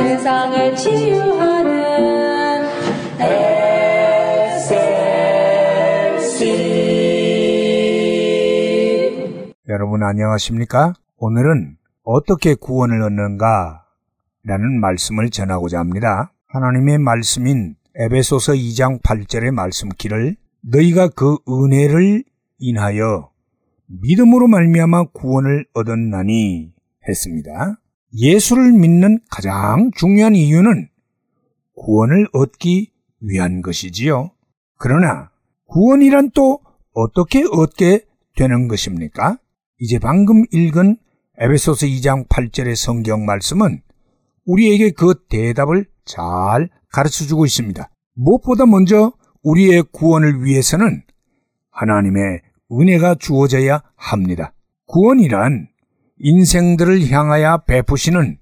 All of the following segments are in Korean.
세상을 치유하는 SLC 여러분 안녕하십니까? 오늘은 어떻게 구원을 얻는가? 라는 말씀을 전하고자 합니다. 하나님의 말씀인 에베소서 2장 8절의 말씀기를 너희가 그 은혜를 인하여 믿음으로 말미암아 구원을 얻었나니 했습니다. 예수를 믿는 가장 중요한 이유는 구원을 얻기 위한 것이지요. 그러나 구원이란 또 어떻게 얻게 되는 것입니까? 이제 방금 읽은 에베소서 2장 8절의 성경 말씀은 우리에게 그 대답을 잘 가르쳐 주고 있습니다. 무엇보다 먼저 우리의 구원을 위해서는 하나님의 은혜가 주어져야 합니다. 구원이란 인생들을 향하여 베푸시는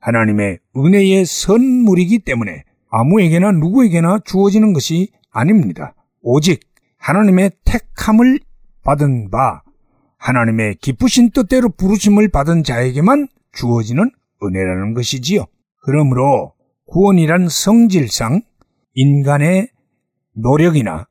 하나님의 은혜의 선물이기 때문에 아무에게나 누구에게나 주어지는 것이 아닙니다. 오직 하나님의 택함을 받은 바 하나님의 기쁘신 뜻대로 부르심을 받은 자에게만 주어지는 은혜라는 것이지요. 그러므로 구원이란 성질상 인간의 노력이나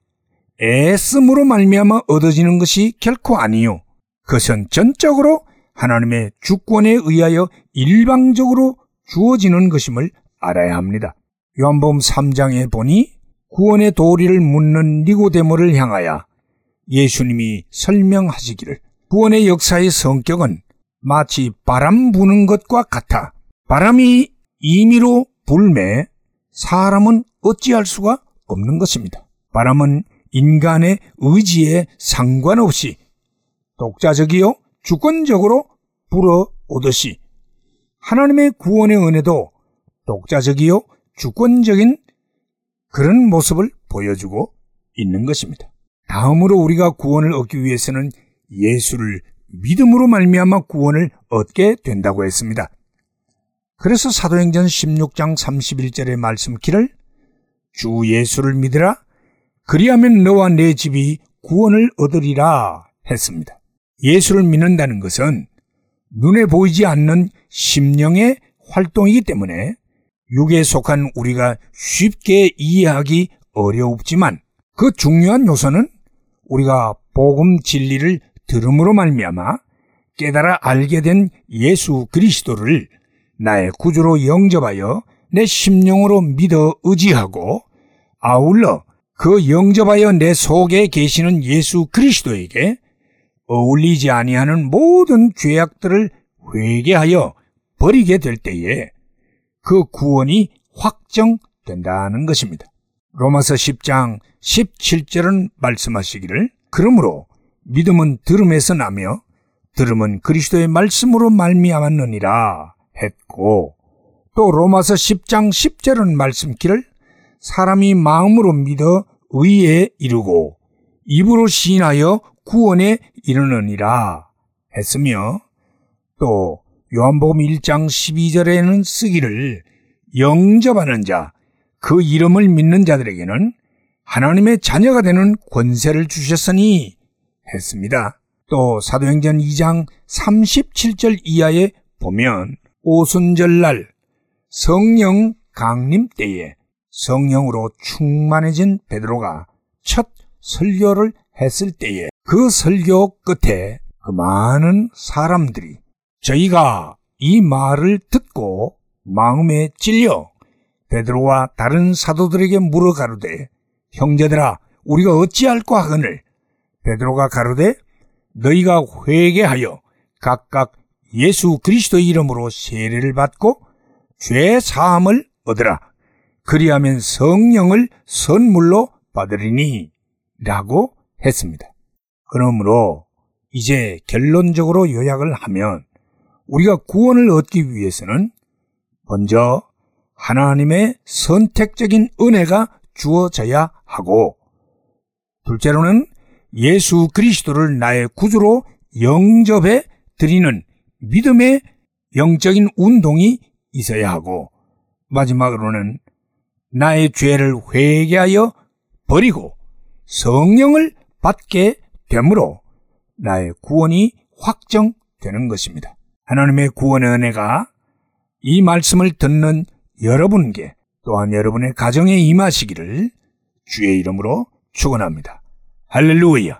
애씀으로 말미암아 얻어지는 것이 결코 아니요. 그것은 전적으로 하나님의 주권에 의하여 일방적으로 주어지는 것임을 알아야 합니다. 요한복음 3장에 보니 구원의 도리를 묻는 니고데모를 향하여 예수님이 설명하시기를 구원의 역사의 성격은 마치 바람 부는 것과 같아 바람이 임의로 불매 사람은 어찌할 수가 없는 것입니다. 바람은 인간의 의지에 상관없이 독자적이요 주권적으로 불어오듯이 하나님의 구원의 은혜도 독자적이요 주권적인 그런 모습을 보여주고 있는 것입니다. 다음으로 우리가 구원을 얻기 위해서는 예수를 믿음으로 말미암아 구원을 얻게 된다고 했습니다. 그래서 사도행전 16장 31절의 말씀기를 주 예수를 믿으라 그리하면 너와 내 집이 구원을 얻으리라 했습니다. 예수를 믿는다는 것은 눈에 보이지 않는 심령의 활동이기 때문에 육에 속한 우리가 쉽게 이해하기 어려웠지만 그 중요한 요소는 우리가 복음 진리를 들음으로 말미암아 깨달아 알게 된 예수 그리스도를 나의 구주로 영접하여 내 심령으로 믿어 의지하고 아울러 그 영접하여 내 속에 계시는 예수 그리스도에게 어울리지 아니하는 모든 죄악들을 회개하여 버리게 될 때에 그 구원이 확정된다는 것입니다. 로마서 10장 17절은 말씀하시기를 그러므로 믿음은 들음에서 나며 들음은 그리스도의 말씀으로 말미암았느니라 했고 또 로마서 10장 10절은 말씀기를 사람이 마음으로 믿어 의에 이르고 입으로 시인하여 구원에 이르느니라 했으며 또 요한복음 1장 12절에는 쓰기를 영접하는 자, 그 이름을 믿는 자들에게는 하나님의 자녀가 되는 권세를 주셨으니 했습니다. 또 사도행전 2장 37절 이하에 보면 오순절날 성령 강림 때에 성령으로 충만해진 베드로가 첫 설교를 했을 때에 그 설교 끝에 그 많은 사람들이 저희가 이 말을 듣고 마음에 찔려 베드로와 다른 사도들에게 물어 가로되 형제들아 우리가 어찌할까 하거늘? 베드로가 가로되 너희가 회개하여 각각 예수 그리스도 이름으로 세례를 받고 죄 사함을 얻으라. 그리하면 성령을 선물로 받으리니 라고 했습니다. 그러므로 이제 결론적으로 요약을 하면 우리가 구원을 얻기 위해서는 먼저 하나님의 선택적인 은혜가 주어져야 하고 둘째로는 예수 그리스도를 나의 구주로 영접해 드리는 믿음의 영적인 운동이 있어야 하고 마지막으로는 나의 죄를 회개하여 버리고 성령을 받게 되므로 나의 구원이 확정되는 것입니다. 하나님의 구원의 은혜가 이 말씀을 듣는 여러분께 또한 여러분의 가정에 임하시기를 주의 이름으로 축원합니다. 할렐루야.